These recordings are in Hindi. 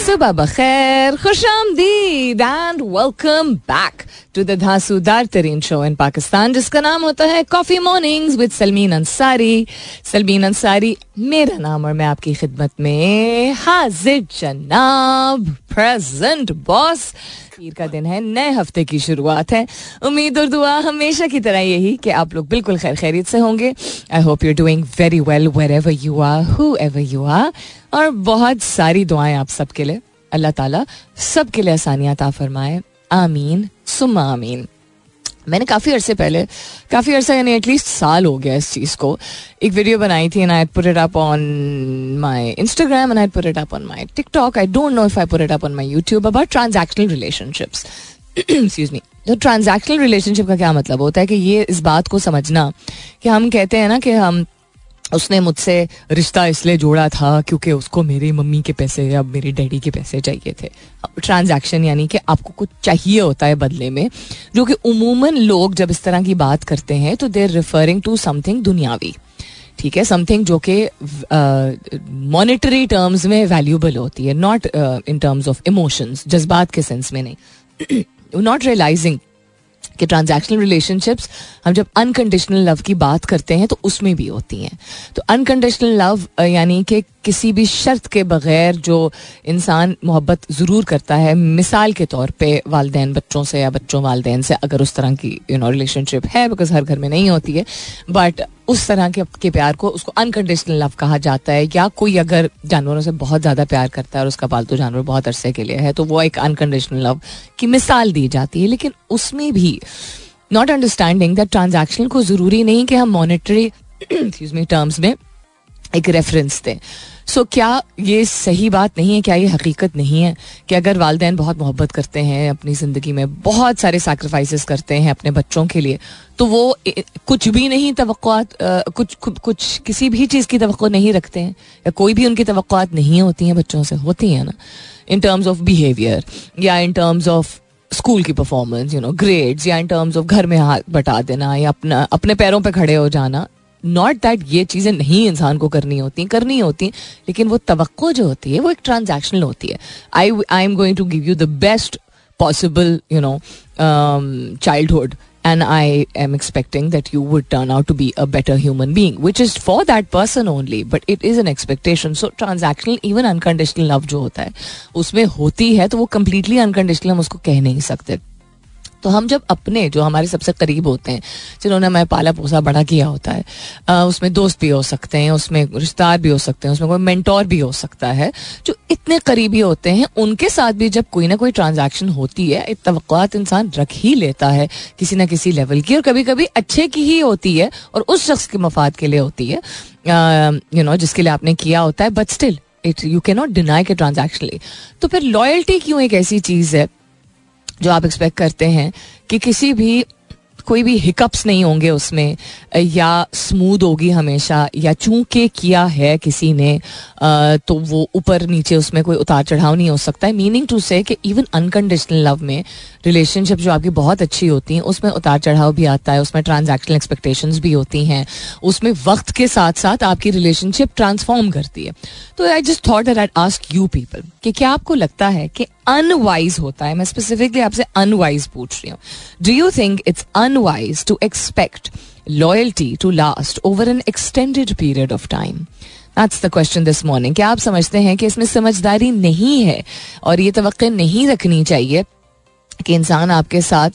सुबह बखैर खुश आमदीद and welcome back to the धांसूदार तरीन शो इन पाकिस्तान जिसका नाम होता है coffee mornings with Salmeen Ansari Salmeen Ansari मेरा नाम और मैं आपकी खिदमत में हाजिर जनाब प्रेजेंट बॉस पीर का दिन है नए हफ़्ते की शुरुआत है उम्मीद और दुआ हमेशा की तरह यही कि आप लोग बिल्कुल खैर खैरियत से होंगे I hope you doing very well wherever you are whoever you are और बहुत सारी दुआएँ आप सबके लिए। अल्लाह ताला सबके लिए आसानियात आ फरमाए। आमीन सुमा आमीन। मैंने काफ़ी अरसे पहले, काफ़ी अरसा यानी एटलीस्ट साल हो गया इस चीज़ को। एक वीडियो बनाई थी and I put it up on my Instagram and I put it up on my TikTok I don't know if I put it up on my YouTube about transactional relationships excuse me तो ट्रांजैक्शनल रिलेशनशिप का क्या मतलब होता है कि ये इस बात को समझना कि हम कहते हैं ना कि हम उसने मुझसे रिश्ता इसलिए जोड़ा था क्योंकि उसको मेरी मम्मी के पैसे या मेरी डैडी के पैसे चाहिए थे। ट्रांजैक्शन यानी कि आपको कुछ चाहिए होता है बदले में, जो कि उमूमन लोग जब इस तरह की बात करते हैं तो देर रिफरिंग टू समथिंग दुनियावी। ठीक है? समथिंग जो कि मॉनिटरी टर्म्स में वैल्यूबल होती है not in terms of emotions जज्बात के सेंस में नहीं। नॉट रियलाइजिंग कि ट्रांजैक्शनल रिलेशनशिप्स हम जब अनकंडीशनल लव की बात करते हैं तो उसमें भी होती हैं। तो अनकंडीशनल लव यानी कि किसी भी शर्त के बगैर जो इंसान मोहब्बत ज़रूर करता है, मिसाल के तौर पे वालदे बच्चों से या बच्चों वालदे से, अगर उस तरह की यू नो रिलेशनशिप है बिकॉज़ हर घर में नहीं होती है बट उस तरह के, के प्यार को उसको अनकंडीशनल लव कहा जाता है या कोई अगर जानवरों से बहुत ज़्यादा प्यार करता है और उसका पालतू जानवर बहुत अरसे के लिए है तो वो एक अनकंडीशनल लव की मिसाल दी जाती है। लेकिन उसमें भी नॉट अंडरस्टैंडिंग दैट ट्रांजेक्शन को ज़रूरी नहीं कि हम मॉनिटरी टर्म्स में एक रेफरेंस दें। सो क्या ये सही बात नहीं है? क्या ये हकीकत नहीं है कि अगर वालदेन बहुत मोहब्बत करते हैं, अपनी ज़िंदगी में बहुत सारे सैक्रिफाइसेस करते हैं अपने बच्चों के लिए तो वो कुछ भी नहीं तो कुछ कुछ किसी भी चीज़ की तो नहीं रखते हैं, या कोई भी उनकी तो नहीं होती हैं बच्चों से, होती हैं ना इन टर्म्स ऑफ़ बिहेवियर या इन टर्म्स ऑफ़ स्कूल की परफॉर्मेंस यू नो ग्रेड्स या इन टर्म्स ऑफ़ घर में हाथ बटा देना, या अपना, अपने पैरों पे खड़े हो जाना नॉट दैट ये चीज़ें नहीं इंसान को करनी होती करनी होती हैं लेकिन वो तो जो होती है, वो एक ट्रांजेक्शनल होती है। I I am going to give you the best possible you know childhood and I am expecting that you would turn out to be a better human being which is for that person only but it is an expectation so transactional even unconditional love जो होता है, उसमें होती है तो वो कम्प्लीटली अनकंडीशनल हम उसको कह नहीं सकते। तो हम जब अपने जो हमारे सबसे करीब होते हैं, जिन्होंने हमें पाला पोसा, बड़ा किया होता है उसमें दोस्त भी हो सकते हैं, उसमें रिश्तेदार भी हो सकते हैं, उसमें कोई मेंटोर भी हो सकता है, जो इतने करीबी होते हैं, उनके साथ भी जब कोई ना कोई ट्रांजेक्शन होती है तवक़ात इंसान रख ही लेता है, किसी ना किसी लेवल की, और कभी कभी अच्छे की ही होती है, और उस शख्स के मफाद के लिए होती है यू नो जिसके लिए आपने किया होता है but still it you can not deny के ट्रांजेक्शनली तो फिर लॉयल्टी क्यों एक ऐसी चीज़ है? जो आप एक्सपेक्ट करते हैं कि किसी भी कोई भी हिकअप्स नहीं होंगे उसमें। या स्मूथ होगी हमेशा, या चूँकि किया है किसी ने तो वो ऊपर नीचे उसमें कोई उतार चढ़ाव नहीं हो सकता है। मीनिंग टू से कि इवन अनकंडीशनल लव में रिलेशनशिप जो आपकी बहुत अच्छी होती हैं, उसमें उतार चढ़ाव भी आता है, उसमें ट्रांजैक्शनल एक्सपेक्टेशंस भी होती हैं। उसमें वक्त के साथ साथ आपकी रिलेशनशिप ट्रांसफॉर्म करती है। तो I just thought that I ask you people कि क्या आपको लगता है कि अनवाइज होता है? मैं स्पेसिफिकली आपसे अनवाइज पूछ रही हूँ। Do you think it's unwise to expect loyalty to last over an extended period of time that's the question this morning क्या आप समझते हैं कि इसमें समझदारी नहीं है और ये तो नहीं रखनी चाहिए कि इंसान आपके साथ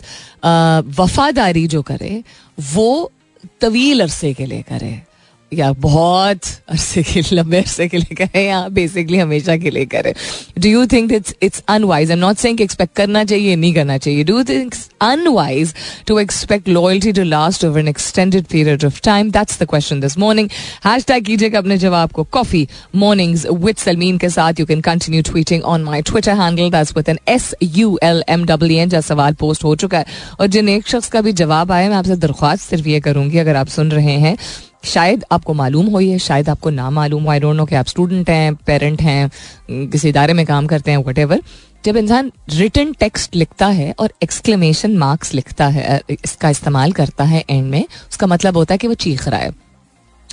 वफादारी जो करे, वो तवील अरसे के लिए करे? या बहुत अरसे के, लंबे अरसे के लिए करें या बेसिकली हमेशा के लिए करें। Do you think it's it's unwise am not saying expect करना चाहिए, नहीं करना चाहिए। Do think unwise to expect loyalty to last over an extended period of time that's the question this morning hashtag कीजिएगा अपने जवाब को कॉफ़ी मॉर्निंग्स विद सलमीन के साथ। You can continue tweeting on my Twitter handle that's with N S U L M W N जैसा सवाल पोस्ट हो चुका है। और जिन एक शख्स का भी जवाब आया, मैं आपसे दरख्वास्त सिर्फ़ ये करूँगी, अगर आप सुन रहे हैं। शायद आपको मालूम हो ये, शायद आपको ना मालूम हो आई डोंट नो कि आप स्टूडेंट हैं पेरेंट हैं, किसी इदारे में काम करते हैं वट जब इंसान रिटर्न टेक्स्ट लिखता है और एक्सक्लेमेशन मार्क्स लिखता है इसका इस्तेमाल करता है एंड में, उसका मतलब होता है कि वो चीख रहा है।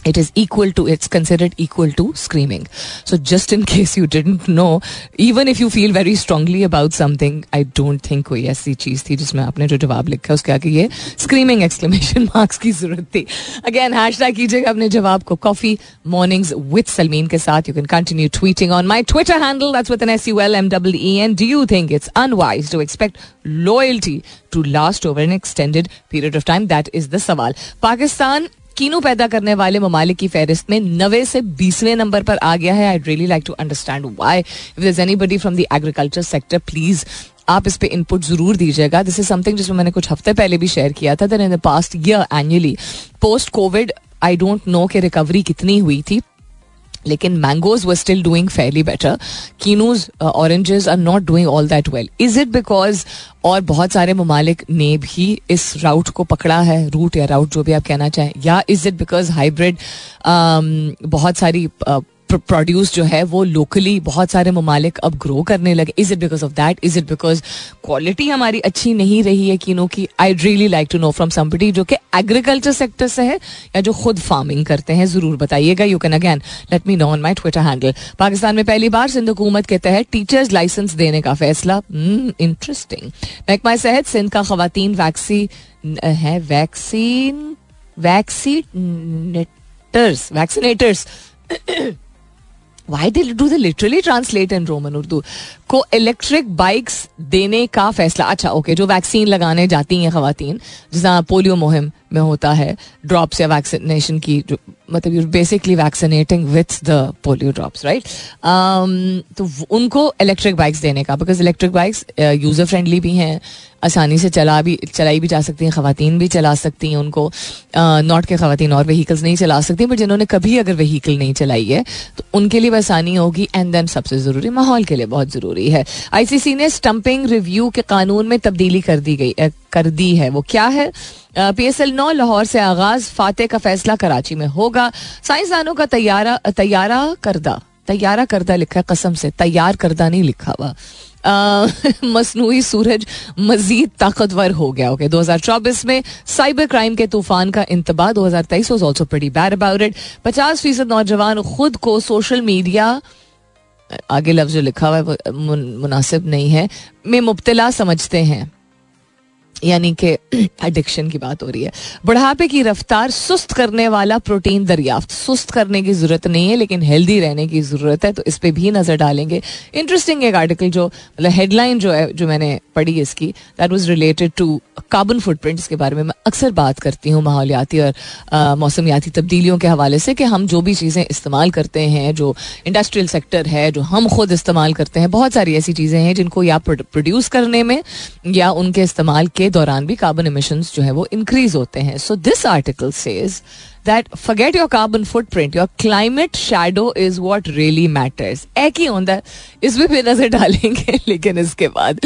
It is equal to, it's considered equal to screaming. So just in case you didn't know, even if you feel very strongly about something, i don't think कोई ऐसी चीज़ थी जिसमें आपने जो जवाब लिखा उसके आगे ये स्क्रीमिंग एक्सक्लेमेशन मार्क्स की ज़रूरत थी। अगेन हैश टैग कीजिएगा अपने जवाब को। कॉफ़ी मॉर्निंग्स विद सलमीन के साथ। You can continue tweeting on my Twitter handle that's with N S U L M W E N do you think it's unwise to expect loyalty to last over an extended period of time that is the सवाल पाकिस्तान कीनू पैदा करने वाले ममालिक की फहरिस्त में नवे से बीसवें नंबर पर आ गया है। I really like to understand why if is anybody from the agriculture sector please आप इस पे इनपुट ज़रूर दीजिएगा। दिस इज़ समथिंग जिसमें मैंने कुछ हफ़्ते पहले भी शेयर किया था in the past year annually post Covid I don't know कि रिकवरी कितनी हुई थी लेकिन mangoes were still doing fairly better kinnows oranges are not doing all that well is it because और बहुत सारे ममालिक ने भी इस राउट को पकड़ा है रूट या राउट जो भी आप कहना चाहें या इज़ इट बिकॉज़ हाइब्रिड बहुत सारी uh, प्रोड्यूस जो है वो लोकली बहुत सारे ममालिक अब ग्रो करने लगे is it because of that is it because quality हमारी अच्छी नहीं रही है कीनों की I really like to know from somebody जो कि एग्रीकल्चर सेक्टर से है या जो खुद फ़ार्मिंग करते हैं ज़रूर बताइएगा you can again let me know on my Twitter handle Pakistan में पहली बार सिंध हुकूमत के तहत टीचर्स लाइसेंस देने का फैसला इंटरेस्टिंग महकमा सेहत सिंध का खातन वैक्सीन है vaccine vaccinators vaccinators why they do they literally translate in Roman Urdu? को इलेक्ट्रिक बाइक्स देने का फैसला। अच्छा ओके जो वैक्सीन लगाने जाती हैं खातन जहाँ पोलियो मुहिम में होता है ड्रॉप्स या वैक्सीनेशन की जो मतलब you basically vaccinating with the polio drops right तो उनको इलेक्ट्रिक बाइक्स देने का because electric bikes user friendly भी हैं, आसानी से चला भी, चलाई भी जा सकती हैं खातन भी चला सकती हैं उनको। नॉट के खातन और व्हीकल्स नहीं चला सकती बट जिन्होंने कभी अगर व्हीकल नहीं चलाई है तो उनके लिए आसानी होगी एंड देन सबसे ज़रूरी, माहौल के लिए बहुत ज़रूरी है। आईसीसी ने स्टम्पिंग रिव्यू के कानून में तब्दीली कर दी गई कर दी है। वो क्या है? पी एस एल नौ, लाहौर से आगाज़ फातेह का फैसला कराची में होगा। साइंसदानों का तैयारा तैयारा करदा तैयारा करदा लिखा है, कसम से, तैयार करदा नहीं लिखा हुआ। मसनू सूरज मजीद ताकतवर हो गया, ओके। 2024 में साइबर क्राइम के तूफ़ान का इंतबा 2023 was also pretty bad about it 50 फ़ीसद नौजवान खुद को सोशल मीडिया आगे लफ्ज जो लिखा हुआ है मुनासिब नहीं है। में मुबतला समझते हैं। यानी कि एडिक्शन की बात हो रही है। बुढ़ापे की रफ्तार सुस्त करने वाला प्रोटीन दरियाफ्त। सुस्त करने की ज़रूरत नहीं है, लेकिन हेल्दी रहने की ज़रूरत है तो इस पर भी नज़र डालेंगे। इंटरेस्टिंग एक आर्टिकल जो मतलब हेडलाइन जो है, जो मैंने पढ़ी इसकी that was related to carbon footprint इसके बारे में मैं अक्सर बात करती हूँ माहौलियाती और मौसमियाती तब्दीलियों के हवाले से कि हम जो भी चीज़ें इस्तेमाल करते हैं, जो इंडस्ट्रियल सेक्टर है, जो हम खुद इस्तेमाल करते हैं, बहुत सारी ऐसी चीज़ें हैं जिनको या प्रोड्यूस करने में या उनके इस्तेमाल के दौरान भी कार्बन इमिशन जो है वो इंक्रीज होते हैं so this article says that forget your carbon footprint your climate shadow is what really matters एक ही होता है इस पे नज़र डालेंगे लेकिन इसके बाद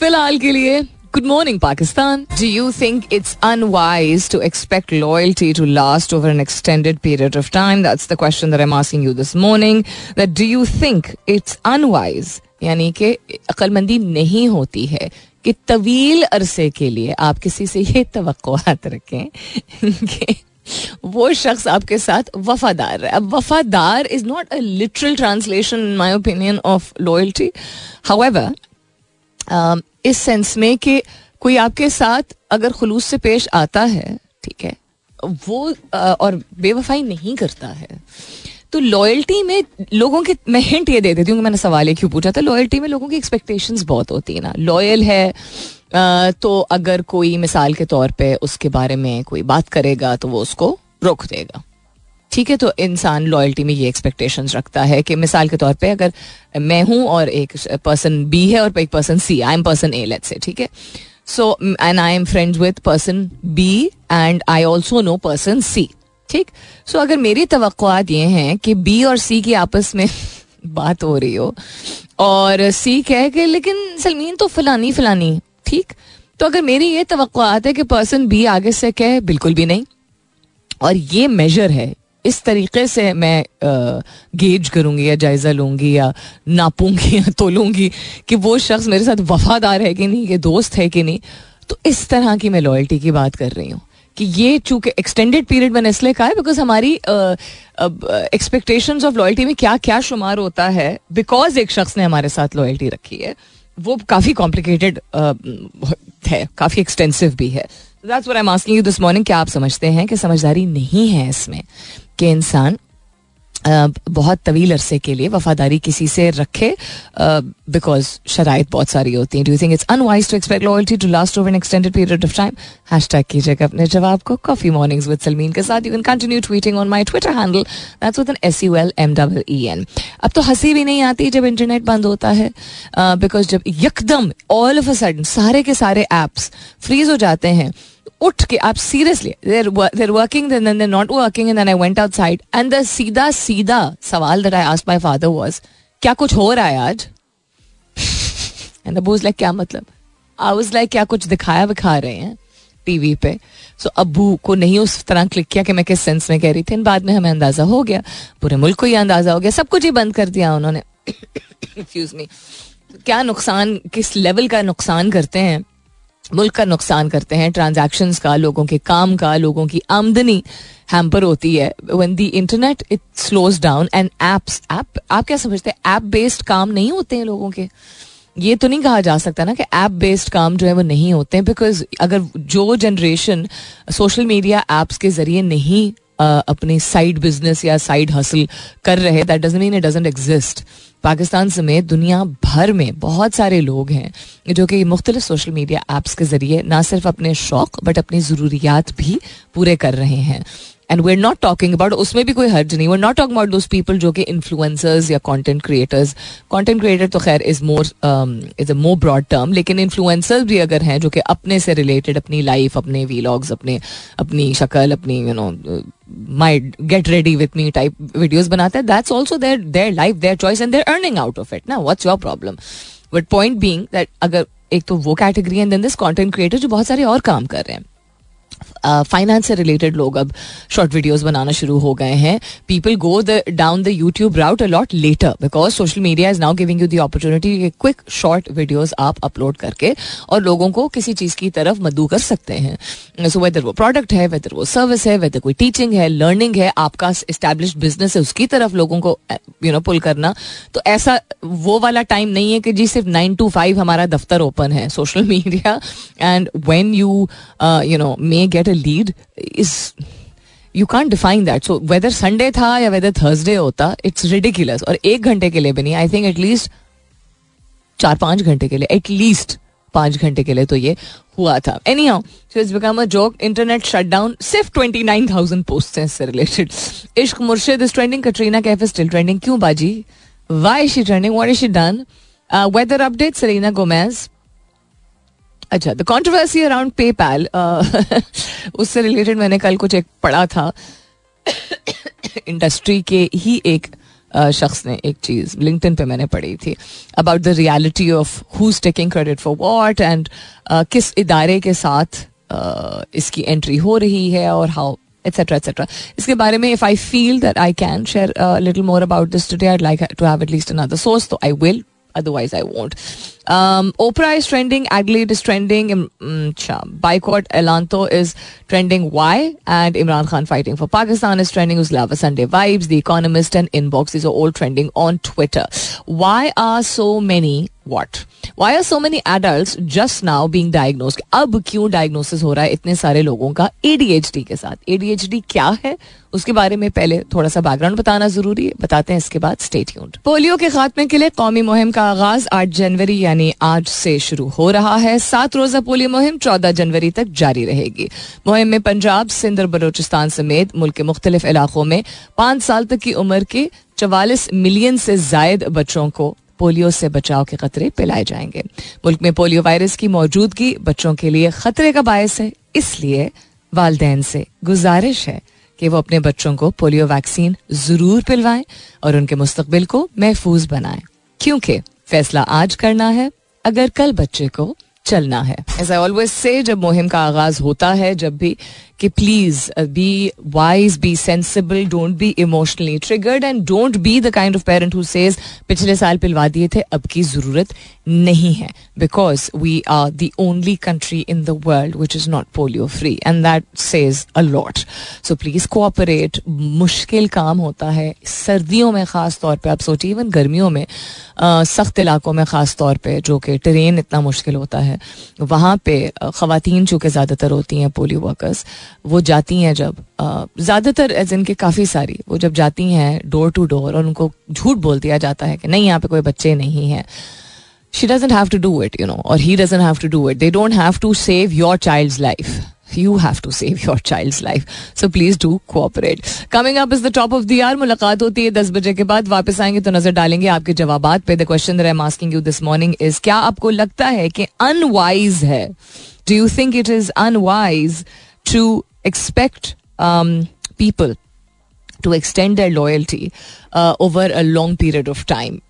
फ़िलहाल के लिए Good morning, Pakistan. Do you think it's unwise to expect loyalty to last over an extended period of time? That's the question that I'm asking you this morning. That do you think it's unwise? यानी कि अक्लमंदी नहीं होती है कि तवील अरसे के लिए आप किसी से ये तो रखें कि वो शख्स आपके साथ वफादार है। अब वफादार is not a literal translation in my opinion of loyalty however इस सेंस में कि कोई आपके साथ अगर खलूस से पेश आता है, ठीक है, वो और बेवफाई नहीं करता है तो लॉयल्टी में लोगों के, मैं हिंट ये दे देती हूँ मैंने सवाल ये क्यों पूछा था लॉयल्टी में लोगों की एक्सपेक्टेशंस बहुत होती है ना। लॉयल है तो अगर कोई मिसाल के तौर पे उसके बारे में कोई बात करेगा तो वो उसको रोक देगा। ठीक है तो इंसान लॉयल्टी में ये एक्सपेक्टेशंस रखता है कि मिसाल के तौर पे अगर मैं हूँ और एक पर्सन बी है और एक person C I am person A let say ठीक है? So and I am friends with person B and I also know person C ठीक? सो अगर मेरी तो ये हैं कि बी और सी की आपस में बात हो रही हो, और सी कह के, लेकिन सलमीन तो फलानी फलानी। ठीक? तो अगर मेरी ये तो है कि पर्सन बी आगे से कहे, बिल्कुल भी नहीं। और ये मेजर है, इस तरीके से मैं गेज करूँगी या जायज़ा लूँगी या नापूँगी या तोलूँगी कि वो शख्स मेरे साथ वफादार है कि नहीं कि दोस्त है कि नहीं। तो इस तरह की मैं लॉयल्टी की बात कर रही हूँ। कि ये चूँकि एक्सटेंडेड पीरियड मैंने इसलिए कहा है बिकॉज़ हमारी एक्सपेक्टेशंस ऑफ़ लॉयल्टी में क्या क्या शुमार होता है बिकॉज़ एक शख्स ने हमारे साथ लॉयल्टी रखी है, वो काफ़ी कॉम्प्लिकेटेड है, काफ़ी एक्सटेंसिव भी है। That's what I am asking you this morning क्या आप समझते हैं कि समझदारी नहीं है इसमें कि इंसान बहुत तवील अरसे के लिए वफादारी किसी से रखे बिकॉज़ शराइ बहुत सारी होती हैं। Do think it's unwise to expect loyalty to last over an extended period of time hashtag कीजिएगा अपने जवाब को कॉफ़ी मॉर्निंग्स विद सलमीन के साथ। You can continue tweeting on my Twitter handle that's with N S U L M double E N अब तो हँसी भी नहीं आती जब इंटरनेट बंद होता है बिकॉज़ जब यकदम ऑल ऑफ़ अ सडन सारे के सारे एप्स फ्रीज हो जाते हैं उठ के आप seriously there working then there not working and I went outside and the सीधा सीधा सवाल that I asked my father was क्या कुछ हो रहा है आज एंड अबू लाइक क्या मतलब आई वाज लाइक क्या कुछ दिखाया विखा रहे हैं टीवी पे सो so, अबू को नहीं उस तरह क्लिक किया कि मैं किस सेंस में कह रही थी बाद में हमें अंदाज़ा हो गया पूरे मुल्क को ये अंदाज़ा हो गया सब कुछ ही बंद कर दिया उन्होंने एक्सक्यूज मी क्या नुकसान किस लेवल का नुकसान करते हैं मुल्क का नुकसान करते हैं ट्रांजेक्शन का, लोगों के काम का, लोगों की आमदनी हैम्पर होती है। When the internet it slows down and apps app आप क्या समझते हैं? ऐप बेस्ड काम नहीं होते हैं लोगों के। ये तो नहीं कहा जा सकता ना कि ऐप बेस्ड काम जो है वो नहीं होते हैं बिकॉज़ अगर जो जनरेशन सोशल मीडिया एप्स के ज़रिए नहीं अपनी साइड बिज़नेस या साइड हसल कर रहे that doesn't mean it doesn't exist Pakistan समेत दुनिया भर में बहुत सारे लोग हैं जो कि मुख्तलिफ़ सोशल मीडिया ऐप्स के ज़रिए ना सिर्फ़ अपने शौक बट अपनी ज़रूरियात भी पूरे कर रहे हैं। And we are not talking about उसमें भी कोई हर्ज नहीं we not talking about those people जो कि इन्फ्लुएंसर्स या कॉन्टेंट क्रिएटर्स कॉन्टेंट क्रिएटर तो खैर is more is a more broad term लेकिन इन्फ्लुएंसर्स भी अगर हैं जो कि अपने से रिलेटेड अपनी लाइफ अपने वीलॉग्स अपने, अपनी शक्ल, अपनी you know my get ready with me type videos बनाते हैं that's also their their life their choice and they're earning out of it ना what's your problem but point being that अगर एक तो वो category and then this content creator जो बहुत सारे और काम कर रहे हैं. फाइनेंस से रिलेटेड लोग अब शॉर्ट वीडियोस बनाना शुरू हो गए हैं। People go the down the YouTube route a lot later because social media is now giving you the opportunity quick short videos आप अपलोड करके और लोगों को किसी चीज़ की तरफ़ मदू कर सकते हैं। सो वेदर वो प्रोडक्ट है वेदर वो सर्विस है वेदर कोई टीचिंग है लर्निंग है, आपका इस्टेब्लिश बिज़नेस है, उसकी तरफ़ लोगों को यू नो पुल करना तो ऐसा वो वाला टाइम नहीं है कि जी सिर्फ़ नाइन टू फाइव हमारा दफ्तर ओपन है social media and when you you know may get a lead is you can't define that so whether Sunday था या वेदर थर्सडे होता इट्स रिडिकुलस और एक घंटे के लिए भी नहीं आई थिंक एटलीस्ट चार पाँच घंटे के लिए एटलीस्ट पाँच घंटे के लिए तो ये हुआ था. Anyhow so it's become a joke internet shut down सिर्फ़ ट्वेंटी नाइन थाउज़ेंड पोस्ट हैं इससे related Ishq Murshid is trending Katrina Kaif is still trending क्यों बाजी? Why she trending what is she done weather update Selena Gomez अच्छा the controversy around PayPal उससे रिलेटेड मैंने कल कुछ एक पढ़ा था। इंडस्ट्री के ही एक uh, शख्स ने एक चीज़ लिंक्डइन पे मैंने पढ़ी थी about the reality of who taking credit for what and किस इदारे के साथ uh, इसकी एंट्री हो रही है और हाउ एट्सेट्रा एट्सेट्रा इसके बारे में if I feel that I can share little more about this today I like to have at least another source तो I will otherwise I won't. Um, Oprah is trending, Adelaide is trending, um, boycott Elanto is trending. Why? And Imran Khan fighting for Pakistan is trending. Uslava Sunday vibes, The Economist and Inbox. These are all trending on Twitter. Why are so many what? Why are so many adult just now being diagnose अब क्यों डायग्नोसिस हो रहा है इतने सारे लोगों का एडीएचडी के साथ? एडीएचडी क्या है? उसके बारे में पहले थोड़ा सा बैकग्राउंड बताना ज़रूरी है। बताते हैं इसके बाद स्टेट पोलियो के खात्मे के लिए कौमी मुहिम का आगाज़ आठ जनवरी यानी आज से शुरू हो रहा है। सात रोजा पोलियो मुहिम चौदह जनवरी तक जारी रहेगी। मुहिम में पंजाब, सिंध और बलोचिस्तान समेत मुल्क के मुख्तलिफ़ इलाकों में पाँच साल तक की उम्र के चवालीस मिलियन से जायद बच्चों को पोलियो से बचाव के खतरे पिलाए जाएँगे। मुल्क में पोलियो वायरस की मौजूदगी बच्चों के लिए खतरे का बायस है, इसलिए वालदेन से गुजारिश है कि वो अपने बच्चों को पोलियो वैक्सीन ज़रूर पिलवाएँ और उनके मुस्तबिल को महफूज बनाएँ, क्योंकि फैसला आज करना है, अगर कल बच्चे को चलना है। एज आई ऑलवेज से जब मुहिम का आगाज़ होता है, जब भी कि please be wise be sensible don't be emotionally triggered and don't be the kind of parent who says पिछले साल पिलवा दिए थे, अब की ज़रूरत नहीं है. Because we are the only country in the world which is not polio free and that says a lot so please cooperate मुश्किल काम होता है. सर्दियों में खास तौर पर आप सोचिए इवन गर्मियों में सख्त इलाकों में ख़ास तौर पर जो कि ट्रेन इतना मुश्किल होता है, वहाँ पे ख़वातीन चूँकि ज़्यादातर होती हैं पोलियो वर्कर्स वो जाती हैं जब ज़्यादातर एज इनके काफ़ी सारी, वो जब जाती हैं डोर टू डोर और उनको झूठ बोल दिया जाता है कि नहीं, यहाँ पे कोई बच्चे नहीं हैं। She doesn't have to do it you know और he doesn't have to do it they don't have to save your child life you have to save your child life so please do cooperate coming up is the top of the मुलाकात होती है दस बजे के बाद। वापस आएँगे तो नज़र डालेंगे आपके जवाब पे। The question I am asking you this morning is क्या आपको लगता है कि अनवाइज है? Do you think it is unwise to expect people to extend their loyalty uh, over a long period of time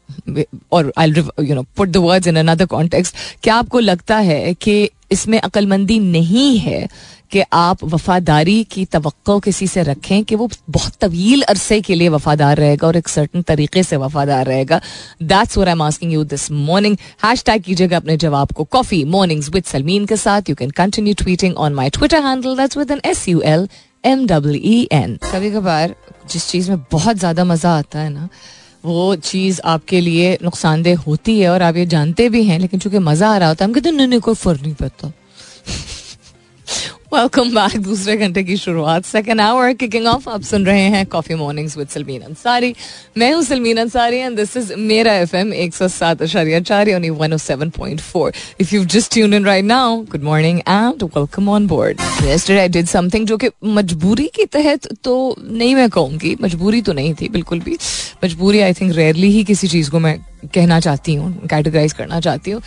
or I'll you know put the words in another context क्या आपको लगता है कि इसमें अक्लमंदी नहीं है कि आप वफादारी की तो किसी से रखें कि वो बहुत तवील अरसे के लिए वफादार रहेगा और एक सर्टन तरीके से वफादार रहेगा। That's what I am asking you this morning hashtag कीजिएगा अपने जवाब को। कॉफ़ी मॉर्निंग्स विद सलमीन के साथ। You can continue tweeting on my Twitter handle that's with N S U L M W E N कभी कभार जिस चीज़ में बहुत ज़्यादा मज़ा आता है ना, वो चीज़ आपके लिए नुकसानदेह होती है और आप ये जानते भी हैं, लेकिन चूँकि मज़ा आ रहा होता है, हम कहते नहीं, कोई फ़र्क नहीं पड़ता। वेलकम बैक दूसरे घंटे की शुरुआत. सेकेंड आवर किकिंग ऑफ़ आप सुन रहे हैं coffee mornings with Salmeen Ansari मैं हूँ Salmeen Ansari and this is मेरा एफ़ एम एक सौ सात अशारिया चार यानी one O seven point four if you just tune in right now good morning and welcome on board I did something जो कि मजबूरी के तहत तो नहीं मैं कहूँगी. मजबूरी तो नहीं थी, बिल्कुल भी. मजबूरी आई थिंक रेयरली ही किसी चीज़ को मैं कहना चाहती हूँ कैटेगराइज करना चाहती हूँ।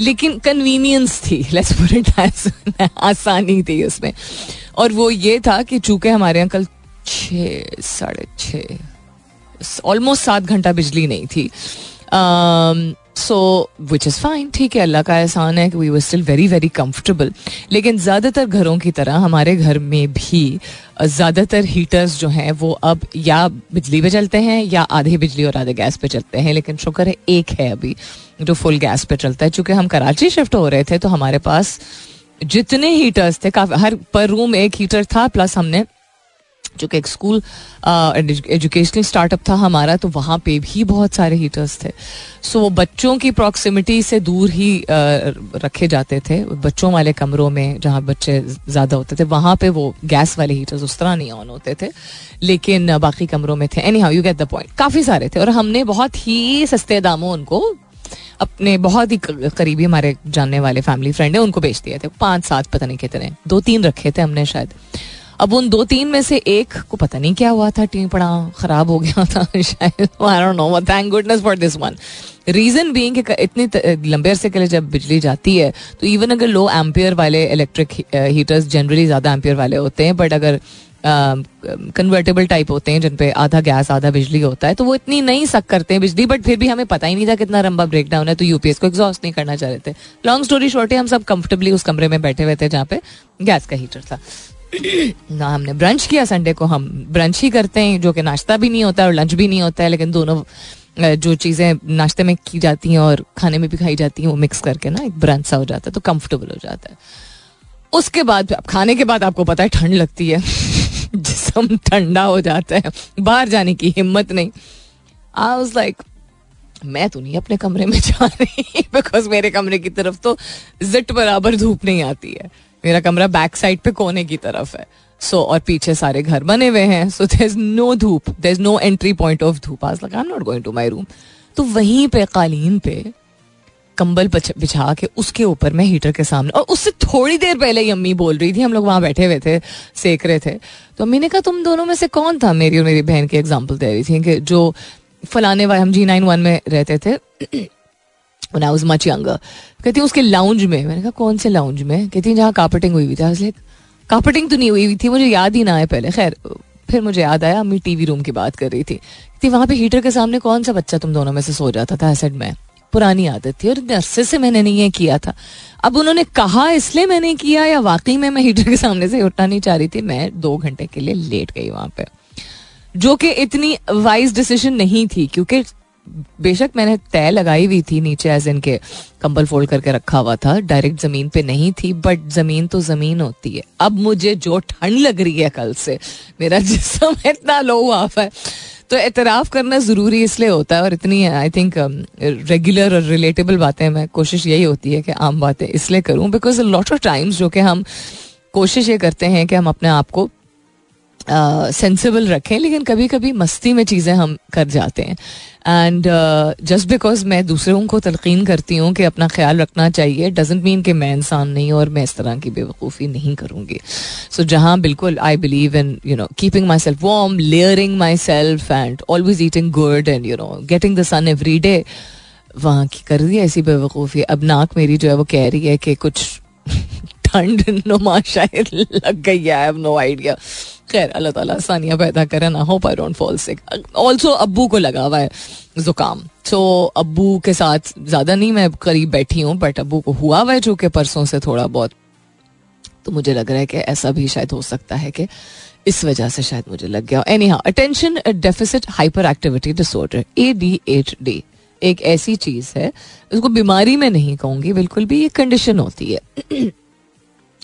लेकिन कन्वीनियंस थी लेट्स पुट इट आसानी थी उसमें। और वो ये था कि चूँकि हमारे यहाँ कल छः, साढ़े छः ऑलमोस्ट सात घंटा बिजली नहीं थी। सो विच इज़ फाइन ठीक है, अल्लाह का एहसान है कि we were still very very comfortable लेकिन ज़्यादातर घरों की तरह हमारे घर में भी ज़्यादातर हीटर्स जो हैं, वो अब या बिजली पे चलते हैं या आधे बिजली और आधे गैस पे चलते हैं। लेकिन शुक्र है, एक है अभी जो फुल गैस पे चलता है। चूँकि हम कराची शिफ्ट हो रहे थे तो हमारे पास जितने हीटर्स थे, काफ़ी, हर पर रूम एक हीटर था प्लस हमने जो कि एक स्कूल एजुकेशनल स्टार्टअप था हमारा तो वहाँ पे भी बहुत सारे हीटर्स थे। सो वो बच्चों की प्रॉक्सिमिटी से दूर ही रखे जाते थे। बच्चों वाले कमरों में जहाँ बच्चे ज़्यादा होते थे, वहाँ पे वो गैस वाले हीटर्स उस तरह नहीं ऑन होते थे। लेकिन बाकी कमरों में थे। Anyhow you get the point काफ़ी सारे थे। और हमने बहुत ही सस्ते दामों उनको, अपने बहुत ही करीबी हमारे जानने वाले फैमिली फ्रेंड है, उनको बेच दिए थे। पाँच, सात, पता नहीं कितने। दो, तीन रखे थे हमने शायद। अब उन दो तीन में से एक को पता नहीं क्या हुआ था टीम पड़ा, खराब हो गया था, शायद। No thank goodness for this one reason being कि इतनी लंबे अरसे के लिए जब बिजली जाती है तो इवन अगर लो एम्पियर वाले इलेक्ट्रिक हीटर्स जनरली ज़्यादा एम्पियर वाले होते हैं बट अगर कन्वर्टेबल टाइप होते हैं जिन पे आधा गैस आधा बिजली होता है तो वो इतनी नहीं सक करते हैं बिजली बट फिर भी हमें पता ही नहीं था कितना लंबा ब्रेकडाउन है तो यूपीएस को एग्जॉस्ट नहीं करना चाह रहे थे। लॉन्ग स्टोरी शॉर्ट है, हम सब कंफर्टेबली उस कमरे में बैठे हुए थे जहाँ पे गैस का हीटर था। ना, हमने ब्रंच किया संडे को। हम ब्रंच ही करते हैं, जो कि नाश्ता भी नहीं होता है और लंच भी नहीं होता है, लेकिन दोनों जो चीज़ें नाश्ते में की जाती हैं और खाने में भी खाई जाती हैं, वो मिक्स करके ना एक ब्रंच सा हो जाता है तो कंफर्टेबल हो जाता है। उसके बाद खाने के बाद आपको पता है, ठंड लगती है। जिसम ठंडा हो जाता है। बाहर जाने की हिम्मत नहीं। आई वाज लाइक मैं तो नहीं अपने कमरे में जा रही बिकॉज़ मेरे कमरे की तरफ़ तो जिट बराबर धूप नहीं आती है। मेरा कमरा बैक साइड पे कोने की तरफ़ है। सो so, और पीछे सारे घर बने हुए हैं। सो देर इज़ नो धूप there is no entry point of धूप आज लगा not going to my room तो वहीं पे कालीन पे कंबल बिछा के उसके ऊपर मैं हीटर के सामने और उससे थोड़ी देर पहले ही अम्मी बोल रही थी हम लोग वहाँ बैठे हुए थे सेक रहे थे। तो अम्मी ने कहा तुम दोनों में से कौन था? मेरी और मेरी बहन की एग्ज़ाम्पल दे रही थी कि जो फलाने वाले हम जी नाइन वन में रहते थे when I was much younger. कहती है, उसके लाउंज में, मैंने कहा, कौन से लाउंज में? कहती है, जहाँ कार्पेटिंग हुई हुई थी। लाइक कार्पेटिंग तो नहीं हुई हुई थी, मुझे याद ही ना आए पहले। खैर, फिर मुझे याद आया अम्मी टीवी रूम की बात कर रही थी। थी वहाँ पे हीटर के सामने कौन सा बच्चा तुम दोनों में से सो जाता था? एसेड में. पुरानी आदत थी, और इतने अरसे से मैंने नहीं ये किया था। अब उन्होंने कहा, इसलिए मैंने किया या वाकई में मैं हीटर के सामने से उठना नहीं चाह रही थी? मैं दो घंटे के लिए लेट गई वहाँ पे। जो कि इतनी वाइज डिसीज़न नहीं थी, क्योंकि बेशक मैंने तय लगाई हुई थी नीचे एज इनके कंबल फोल्ड करके रखा हुआ था डायरेक्ट ज़मीन पे नहीं थी बट ज़मीन तो ज़मीन होती है। अब मुझे जो ठंड लग रही है कल से, मेरा जिसम इतना लो हुआ है। तो एतराफ़ करना ज़रूरी इसलिए होता है और इतनी आई थिंक रेगुलर और रिलेटेबल बातें मैं कोशिश यही होती है कि आम बातें इसलिए करूँ बिकॉज़ लॉट ऑफ़ टाइम्स जो कि हम कोशिश ये करते हैं कि हम अपने आप को सेंसिबल रखें लेकिन कभी कभी मस्ती में चीज़ें हम कर जाते हैं। एंड जस्ट बिकॉज़ मैं दूसरों को तलकीन करती हूँ कि अपना ख्याल रखना चाहिए डजेंट मीन कि मैं इंसान नहीं और मैं इस तरह की बेवकूफ़ी नहीं करूँगी। सो so, जहाँ बिल्कुल I believe in you know keeping myself warm layering myself and always eating good and you know getting the sun every day वहाँ की कर दी ऐसी बेवकूफ़ी। अब नाक मेरी जो है वो कह रही है कि कुछ ठंड नुमा शायद लग गई है आई हैव नो आइडिया खैर, अल्लाह ताला आसानियाँ पैदा करे, ना hope I don't fall sick also अब्बू को लगा हुआ है जुकाम. सो अबू के साथ ज़्यादा नहीं मैं करीब बैठी हूँ बट अबू को हुआ हुआ है जो कि परसों से थोड़ा बहुत। तो मुझे लग रहा है कि ऐसा भी शायद हो सकता है कि इस वजह से शायद मुझे लग गया एनी हाँ। Attention deficit hyperactivity disorder A D H D एक ऐसी चीज़ है उसको बीमारी में नहीं कहूँगी, बिल्कुल भी ये कंडीशन होती है।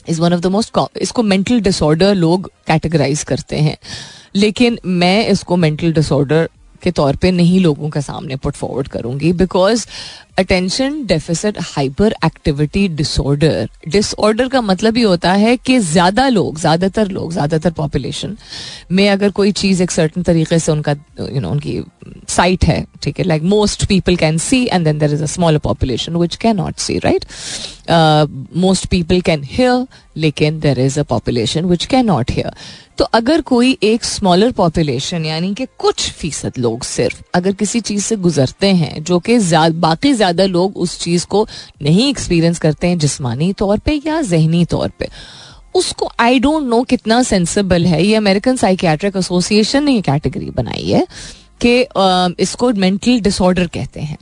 Is one of the most इसको मेंटल डिसऑर्डर लोग कैटेगराइज करते हैं। लेकिन मैं इसको मेंटल डिसऑर्डर के तौर पे नहीं लोगों के सामने पुट फॉरवर्ड करूँगी because attention deficit hyperactivity disorder disorder का मतलब ही होता है कि ज़्यादा लोग ज़्यादातर लोग ज़्यादातर पॉपुलेशन में अगर कोई चीज़ एक सर्टन तरीके से उनका यू you नो know, उनकी साइट है ठीक है like most people can see and then there is a smaller population which can not see right most people can hear लेकिन there is a population which can not hear तो अगर कोई एक स्मॉलर पॉपुलेशन यानी कि कुछ फ़ीसद लोग सिर्फ़ अगर किसी चीज़ से गुजरते हैं जो कि बाकी लोग उस चीज़ को नहीं एक्सपीरियंस करते हैं जिसमानी तौर पे या जहनी तौर पे। उसको आई डोंट नो कितना सेंसिबल है। ये अमेरिकन साइकियाट्रिक एसोसिएशन ने ये कैटेगरी बनाई है कि इसको मेंटल डिसऑर्डर कहते हैं।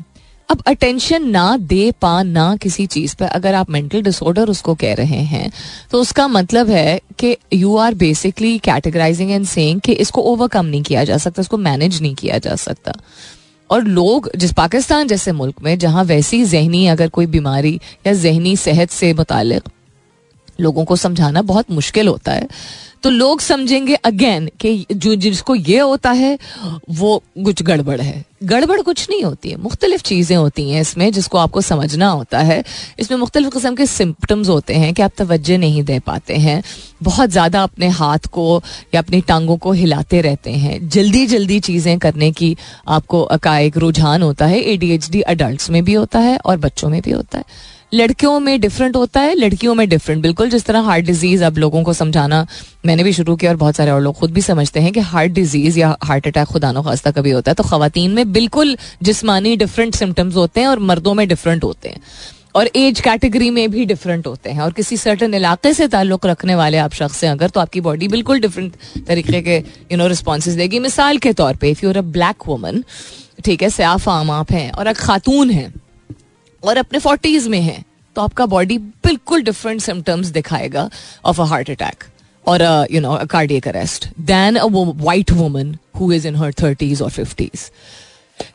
अब अटेंशन ना दे पा, ना किसी चीज़ पर अगर आप मेंटल डिसऑर्डर उसको कह रहे हैं तो उसका मतलब है कि you are basically categorising and saying कि इसको ओवरकम नहीं किया जा सकता, इसको मैनेज नहीं किया जा सकता। और लोग, जिस पाकिस्तान जैसे मुल्क में, जहाँ वैसी जहनी अगर कोई बीमारी या जहनी सेहत से मुतल लोगों को समझाना बहुत मुश्किल होता है तो लोग समझेंगे अगेन कि जो जिसको ये होता है, वो कुछ गड़बड़ है। गड़बड़ कुछ नहीं होती है। मुख्तलिफ़ चीज़ें होती हैं इसमें जिसको आपको समझना होता है। इसमें मुख्तलिफ़ किस्म के सिम्टम्स होते हैं कि आप तवज्जो नहीं दे पाते हैं। बहुत ज़्यादा अपने हाथ को या अपनी टांगों को हिलाते रहते हैं। जल्दी जल्दी चीज़ें करने की आपको का एक रुझान होता है। A D H D adult में भी होता है और बच्चों में भी होता है। लड़कियों में डिफरेंट होता है, लड़कियों में डिफरेंट बिल्कुल जिस तरह हार्ट डिज़ीज़ अब लोगों को समझाना मैंने भी शुरू किया और बहुत सारे और लोग खुद भी समझते हैं कि हार्ट डिज़ीज़ या हार्ट अटैक खुदा खास्ता कभी होता है। तो खातन में बिल्कुल जिसमानी डिफरेंट सिम्टम्स होते हैं और मर्दों में डिफरेंट होते हैं। और एज कैटेगरी में भी डिफरेंट होते हैं। और किसी सर्टन इलाके से ताल्लुक रखने वाले आप शख्स हैं अगर तो आपकी बॉडी बिल्कुल डिफरेंट तरीके के यू नो रिस्पॉन्स देगी। मिसाल के तौर पर if you're a black woman ठीक है, स्याफ आम आप हैं और एक खातून हैं और अपने फोर्टीज में हैं तो आपका बॉडी बिल्कुल डिफरेंट सिम्टम्स दिखाएगा ऑफ़ अ हार्ट अटैक और you know cardiac arrest than a white woman who is in her thirties और फिफ्टीज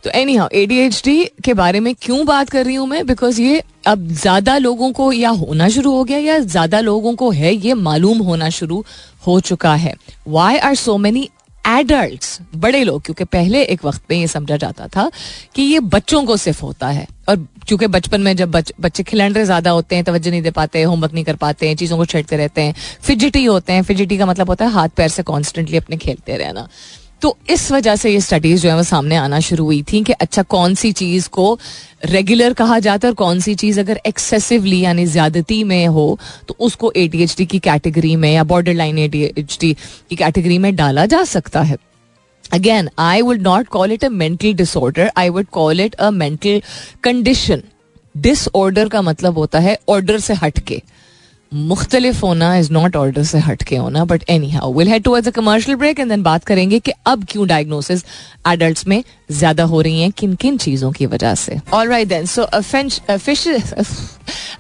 तो एनी हाउ एडीएचडी के बारे में क्यों बात कर रही हूँ मैं? बिकॉज़ ये अब ज़्यादा लोगों को या होना शुरू हो गया या ज़्यादा लोगों को है, ये मालूम होना शुरू हो चुका है। Why are so many adult बड़े लोग क्योंकि पहले एक वक्त में ये समझा जाता था कि ये बच्चों को सिर्फ़ होता है। और क्योंकि बचपन में जब बच, बच्चे खिलंडरे ज़्यादा होते हैं तवज्जो नहीं दे पाते होमवर्क नहीं कर पाते हैं चीज़ों को छेड़ते रहते हैं फिजिटी होते हैं। फिजिटी का मतलब होता है हाथ पैर से कॉन्स्टेंटली अपने खेलते रहना। तो इस वजह से ये स्टडीज़ जो है वो सामने आना शुरू हुई थी कि अच्छा कौन सी चीज़ को रेगुलर कहा जाता है और कौन सी चीज़ अगर एक्सेसिवली यानी ज्यादती में हो तो उसको एडीएचडी की कैटेगरी में या बॉर्डर लाइन एडीएचडी की कैटेगरी में डाला जा सकता है। Again I would not call it a mental disorder I would call it a mental condition disorder का मतलब होता है ऑर्डर से हटके। मुख्तलिफ़ होना इज़ नॉट ऑर्डर से हट के होना but anyhow will head towards a commercial break and then बात करेंगे कि अब क्यों डायग्नोसिस एडल्ट में ज़्यादा हो रही हैं, किन किन चीज़ों की वजह से। All right then so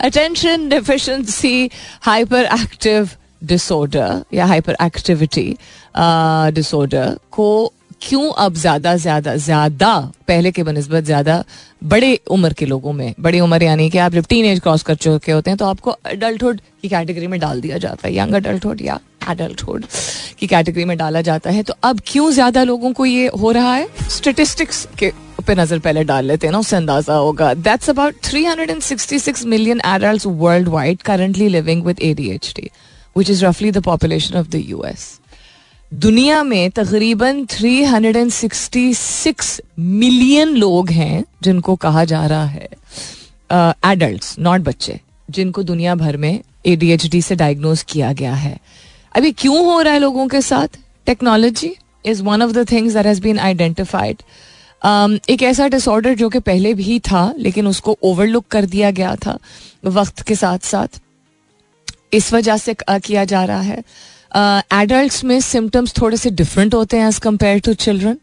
attention deficiency hyperactive disorder या हाइपर एक्टिविटी डिसऑर्डर को क्यों अब ज़्यादा ज़्यादा ज़्यादा, पहले के बनस्बत ज़्यादा बड़े उम्र के लोगों में, बड़ी उम्र यानी कि आप जब टीन एज क्रॉस कर चुके होते हैं तो आपको अडल्टहुड की कैटेगरी में डाल दिया जाता है यंग अडल्टहुड या एडल्टहुड की कैटेगरी में डाला जाता है। तो अब क्यों ज़्यादा लोगों को ये हो रहा है? स्टेटिस्टिक्स के पे नज़र पहले डाल लेते हैं ना, उससे अंदाज़ा होगा। That's about 366 million adults worldwide currently living with ADHD which is रफली the population of the US दुनिया में तकरीबन 366 मिलियन लोग हैं जिनको कहा जा रहा है एडल्ट्स uh, नॉट बच्चे जिनको दुनिया भर में एडीएचडी से डायग्नोज किया गया है। अभी क्यों हो रहा है लोगों के साथ? Technology is one of the things that has been identified एक ऐसा डिसऑर्डर जो कि पहले भी था लेकिन उसको ओवरलुक कर दिया गया था वक्त के साथ साथ इस वजह से किया जा रहा है। एडल्ट uh, में सिम्टम्स थोड़े से डिफरेंट होते हैं as compared to children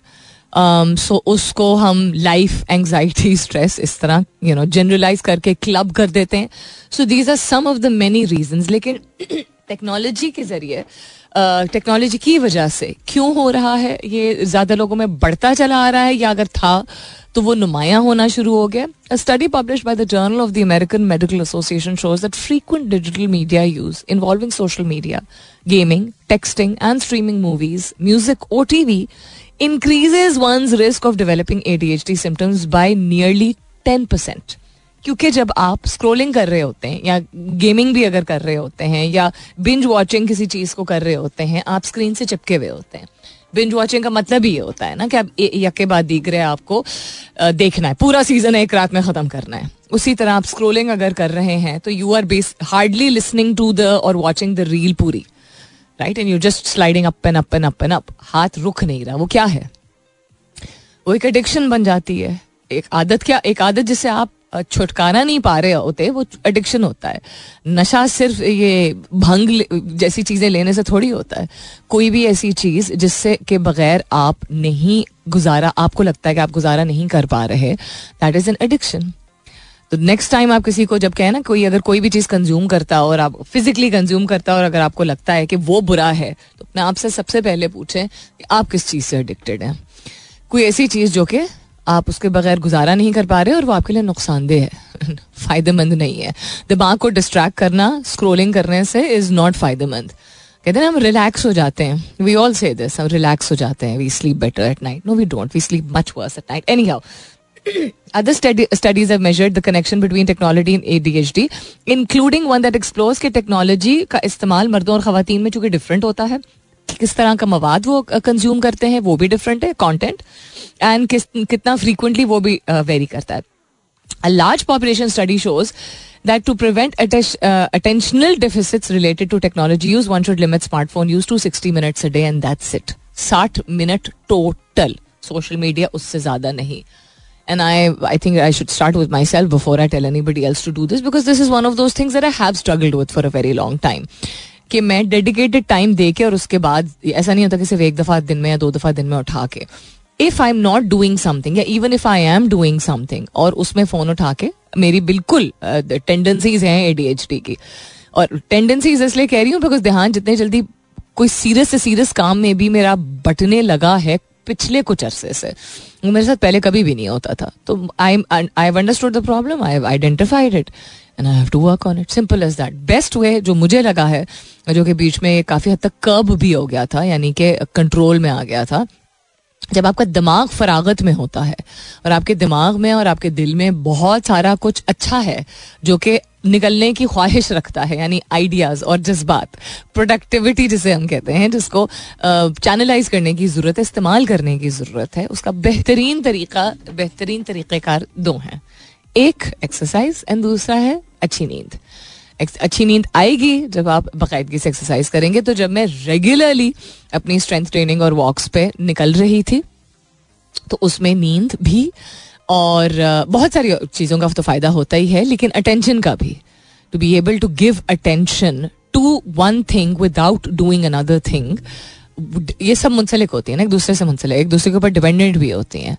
so उसको हम लाइफ एंगजाइटी स्ट्रेस इस तरह यू नो जनरलाइज करके क्लब कर देते हैं. So these are some of the many reason लेकिन टेक्नोलॉजी के ज़रिए टेक्नोलॉजी की वजह से क्यों हो रहा है? ये ज़्यादा लोगों में बढ़ता चला आ रहा है या अगर था तो वो नुमाया होना शुरू हो गया? Study publish by the journal of the American medical association shows that frequent digital media use involving social media gaming texting and streaming movies music or TV increases one's risk of developing ADHD symptoms by nearly ten percent क्योंकि जब आप स्क्रोलिंग कर रहे होते हैं या गेमिंग भी अगर कर रहे होते हैं या बिंज वॉचिंग किसी चीज़ को कर रहे होते हैं, आप स्क्रीन से चिपके हुए होते हैं। बिंज वॉचिंग का मतलब ही ये होता है ना कि आप यके बाद दिख रहे आपको देखना है, पूरा सीज़न एक रात में खत्म करना है। उसी तरह आप स्क्रोलिंग अगर कर रहे हैं तो you are base hardly listening to the और वॉचिंग द रील पूरी। Right and you just sliding up and up and up and up हाथ रुक नहीं रहा। वो क्या है? वो एक एडिक्शन बन जाती है। एक आदत क्या एक आदत जिसे आप छुटकारा नहीं पा रहे होते, वो एडिक्शन होता है। नशा सिर्फ़ ये भंग जैसी चीज़ें लेने से थोड़ी होता है। कोई भी ऐसी चीज़ जिससे के बगैर आप नहीं गुजारा, आपको लगता है कि आप गुजारा नहीं कर पा रहे दैट इज़ एन एडिक्शन तो नेक्स्ट टाइम आप किसी को जब कहें ना, कोई अगर कोई भी चीज़ कंज्यूम करता हो और आप फिजिकली कंज्यूम करता हो और अगर आपको लगता है कि वो बुरा है तो अपने आपसे सबसे पहले पूछें कि आप किस चीज़ से एडिक्टेड हैं। कोई ऐसी चीज़ जो कि आप उसके बगैर गुजारा नहीं कर पा रहे और वो आपके लिए नुकसानदेह है। फ़ायदेमंद नहीं है। दिमाग को डिस्ट्रैक्ट करना स्क्रोलिंग करने से इज़ नॉट फ़ायदेमंद। कहते हैं हम रिलैक्स हो जाते हैं। वी ऑल से दिस हम रिलैक्स हो जाते हैं। We sleep better at night no we don't we sleep much worse at night anyhow Other study, studies have measured the connection between technology and ADHD, including one that explores कि टेक्नोलॉजी का इस्तेमाल मर्दों और खातन में चूँकि डिफरेंट होता है किस तरह का मवाद वो कंज्यूम करते हैं वो भी डिफरेंट है कंटेंट एंड कितना फ्रीक्वेंटली वो भी वेरी करता है A large population study shows that to prevent uh, attentional deficits related to technology use, one should limit smartphone use to 60 minutes a day and that's it. 60 minute total. Social media उससे ज़्यादा नहीं. And I, I think I should start with myself before I tell anybody else to do this because this is one of those things that I have struggled with for a very long time. कि मैं डेडिकेटेड टाइम दे के और उसके बाद ऐसा नहीं होता कि सिर्फ़ एक दफ़ा दिन में या दो दफ़ा दिन में उठा के। If I am not doing something या even if I am doing something और उसमें फ़ोन उठा के, मेरी बिल्कुल टेंडेंसीज हैं ए डी एच डी की। और टेंडेंसीज इसलिए कह रही हूँ बिकॉज़ ध्यान जितने जल्दी कोई सीरियस से सीरियस काम में भी मेरा बटने लगा है पिछले कुछ अरसे से। वो मेरे साथ पहले कभी भी नहीं होता था। तो I I understood the problem I identified it and I have to work on it simple as that best way जो मुझे लगा है, जो कि बीच में काफ़ी हद तक कर्ब भी हो गया था, यानी कि कंट्रोल में आ गया था जब आपका दिमाग फरागत में होता है और आपके दिमाग में और आपके दिल में बहुत सारा कुछ अच्छा है जो कि निकलने की ख्वाहिश रखता है, यानी आइडियाज़ और जज्बात प्रोडक्टिविटी जिसे हम कहते हैं, जिसको चैनलाइज करने की ज़रूरत है, इस्तेमाल करने की ज़रूरत है, उसका बेहतरीन तरीका, बेहतरीन तरीक़ेकार दो हैं। एक एक्सरसाइज एंड दूसरा है अच्छी नींद। अच्छी नींद आएगी जब आप बाकायदगी से एक्सरसाइज करेंगे। तो जब मैं रेगुलरली अपनी स्ट्रेंथ ट्रेनिंग और वॉक्स पे निकल रही थी तो उसमें नींद भी और बहुत सारी चीज़ों का तो फ़ायदा होता ही है, लेकिन अटेंशन का भी। To be able to give attention to one thing without doing another thing ये सब मुंसलिक होती है ना, एक दूसरे से मुंसलिक, एक दूसरे के ऊपर डिपेंडेंट भी होती हैं।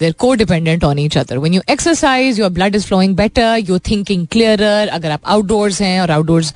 They're को dependent on each other when you exercise your blood is flowing better you're thinking clearer. अगर आप आउटडोर्स हैं और outdoors,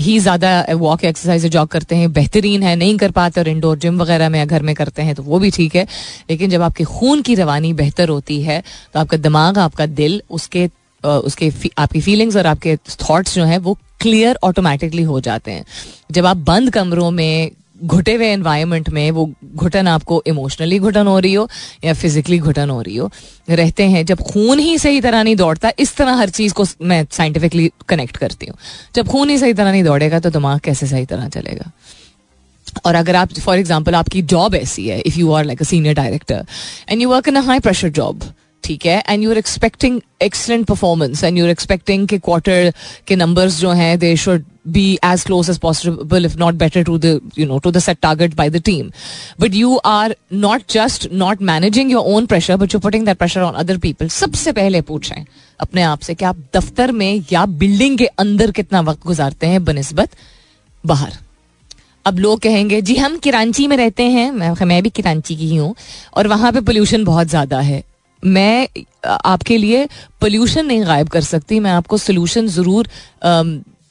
ही ज़्यादा वॉक एक्सरसाइज जॉग करते हैं, बेहतरीन है, नहीं कर पाते और इंडोर जिम वगैरह में घर में करते हैं तो वो भी ठीक है। लेकिन जब आपके खून की रवानी बेहतर होती है तो आपका दिमाग, आपका दिल, उसके उसके आपकी फीलिंग्स और आपके थॉट्स जो हैं, वो क्लियर ऑटोमेटिकली हो जाते हैं। जब आप बंद कमरों में घुटे हुए एनवायरनमेंट में वो घुटन आपको इमोशनली घुटन हो रही हो या फिजिकली घुटन हो रही हो, रहते हैं, जब खून ही सही तरह नहीं दौड़ता, इस तरह हर चीज़ को मैं साइंटिफिकली कनेक्ट करती हूँ। जब खून ही सही तरह नहीं दौड़ेगा तो दिमाग कैसे सही तरह चलेगा? और अगर आप फॉर एग्ज़ाम्पल आपकी जॉब ऐसी है if you are like a senior director and you work in a high pressure job ठीक है? And you are expecting excellent performance and you are expecting के क्वार्टर के नंबर्स जो हैं they should be as close as possible if not better to the you know to the set target by the team. But you are not just not managing your own pressure but you're putting that pressure on other people. सबसे पहले पूछें अपने आप से कि आप दफ्तर में या बिल्डिंग के अंदर कितना वक्त गुजारते हैं बनस्बत? बाहर। अब लोग कहेंगे जी हम किरांची में रहते हैं। मैं, मैं भी किरांची की ही हूँ। और वहाँ पे पोल्यूशन बहुत ज़्यादा है। मैं आपके लिए पोल्यूशन नहीं गायब कर सकती, मैं आपको सोल्यूशन ज़रूर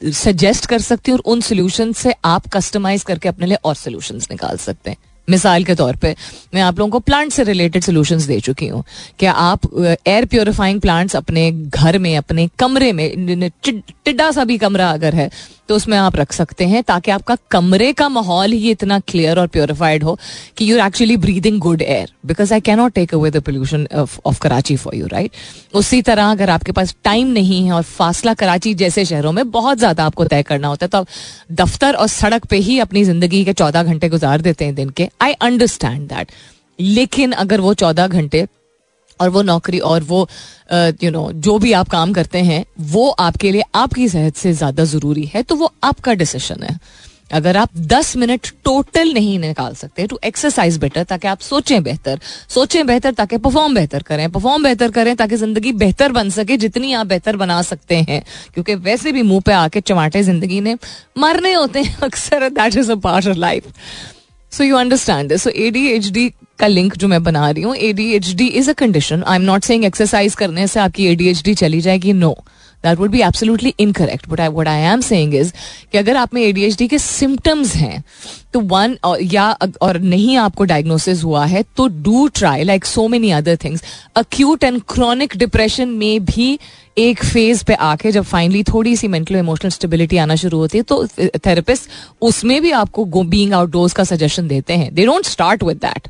सजेस्ट कर सकती हूँ और उन सोल्यूशन से आप कस्टमाइज करके अपने लिए और सोल्यूशन निकाल सकते हैं। मिसाल के तौर पे, मैं आप लोगों को प्लांट से रिलेटेड सोल्यूशंस दे चुकी हूँ। क्या आप एयर प्योरीफाइंग प्लांट्स अपने घर में, अपने कमरे में टिड्डा सा भी कमरा अगर है तो उसमें आप रख सकते हैं ताकि आपका कमरे का माहौल ही इतना क्लियर और प्योरिफाइड हो कि you are actually breathing good air because I cannot take away the pollution of Karachi for you right उसी तरह अगर आपके पास टाइम नहीं है और फासला कराची जैसे शहरों में बहुत ज़्यादा आपको तय करना होता है तो आप दफ्तर और सड़क पर ही अपनी ज़िंदगी के चौदह घंटे गुजार देते हैं दिन के। आई अंडरस्टैंड दैट लेकिन अगर वो चौदह घंटे और वो नौकरी और वो यू नो जो भी आप काम करते हैं, वो आपके लिए, आपकी सेहत से ज़्यादा ज़रूरी है तो वो आपका डिसीशन है। अगर आप 10 मिनट टोटल नहीं निकाल सकते टू एक्सरसाइज बेटर ताकि आप सोचें बेहतर। सोचें बेहतर, ताकि परफॉर्म बेहतर करें। परफॉर्म बेहतर करें, ताकि ज़िंदगी बेहतर बन सके, जितनी आप बेहतर बना सकते हैं। क्योंकि वैसे भी मुँह पे आके चमाटे ज़िंदगी ने मरने होते हैं, अक्सर that is a part of life so you understand so A D H D का लिंक जो मैं बना रही हूँ A D H D is a condition I am not saying exercise करने से आपकी ए डी एच डी चली जाएगी no that would be absolutely incorrect but I what I am saying is कि अगर आप में एडीएचडी के सिम्टम्स हैं तो वन या, और नहीं आपको डायग्नोसिस हुआ है तो do try like so many other things acute and chronic depression में भी एक फ़ेज़ पे आके जब फाइनली थोड़ी सी मेंटल इमोशनल स्टेबिलिटी आना शुरू होती है तो थेरेपिस्ट उसमें भी आपको बीइंग आउटडोर्स का सजेशन देते हैं। They don't start with that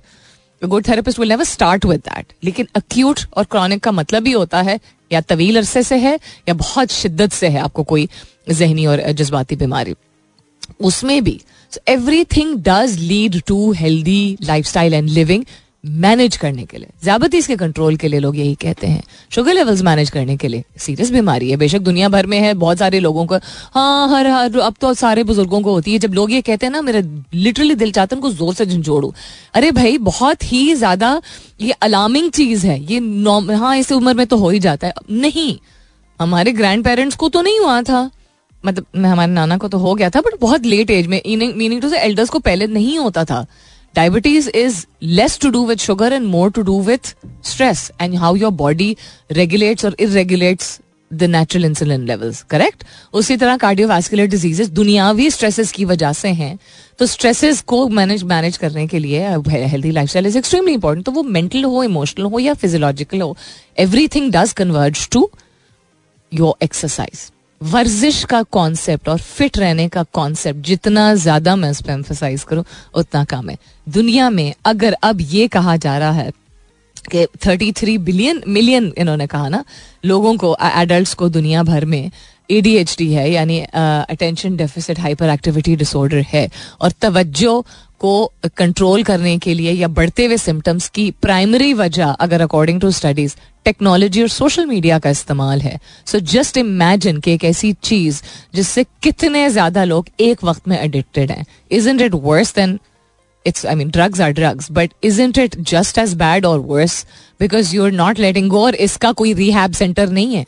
good therapist will never start with that लेकिन अक्यूट और क्रॉनिक का मतलब भी होता है, या तवील अरसे से है, या बहुत शिद्दत से है आपको कोई जहनी और जज्बाती बीमारी। उसमें भी everything does lead to healthy lifestyle and living manage करने के लिए। ज्यादातीस के कंट्रोल के लिए लोग यही कहते हैं। शुगर लेवल्स मैनेज करने के लिए। सीरियस बीमारी है, बेशक दुनिया भर में है, बहुत सारे लोगों को। हाँ हर हर, अब तो सारे बुज़ुर्गों को होती है। जब लोग ये कहते हैं ना, मेरा लिटरली दिल चाहता है उनको ज़ोर से झंझोड़ू। अरे भाई, बहुत ही ज़्यादा ये अलार्मिंग चीज़ है। ये हाँ इस उम्र में तो हो ही जाता है। नहीं, हमारे ग्रैंड पेरेंट्स को तो नहीं हुआ था। मतलब हमारे नाना को तो हो गया था बट बहुत लेट एज में मीनिंग टू से एल्डर्स को पहले नहीं होता था। Diabetes is less to do with sugar and more to do with stress and how your body regulates or irregulates the natural insulin levels correct उसी तरह कार्डियोवास्कुलर डिजीजेस दुनियावी स्ट्रेसेस की वजह से हैं। तो स्ट्रेसेस को मैनेज मैनेज करने के लिए healthy life style is extremely important तो वो मेंटल हो इमोशनल हो या फिजियोलॉजिकल हो everything does converge to your exercise वर्जिश का कॉन्सेप्ट और फिट रहने का कॉन्सेप्ट जितना ज़्यादा मैं उस पर एम्फोसाइज करूँ, उतना कम है। दुनिया में अगर अब ये कहा जा रहा है कि 33 बिलियन मिलियन इन्होंने कहा ना, लोगों को एडल्ट को दुनिया भर में एडीएचडी है, यानी attention deficit hyperactivity disorder है, और तवज्जो को कंट्रोल करने के लिए या बढ़ते हुए सिम्टम्स की प्राइमरी वजह, अगर अकॉर्डिंग टू स्टडीज़ टेक्नोलॉजी और सोशल मीडिया का इस्तेमाल है। सो जस्ट इमेजिन कि एक ऐसी चीज़ जिससे कितने ज़्यादा लोग एक वक्त में एडिक्टेड हैं। Isn't it worse than it's I mean drugs are drugs but isn't it just as bad और worse because you are not letting go और इसका कोई रिहैब सेंटर नहीं है?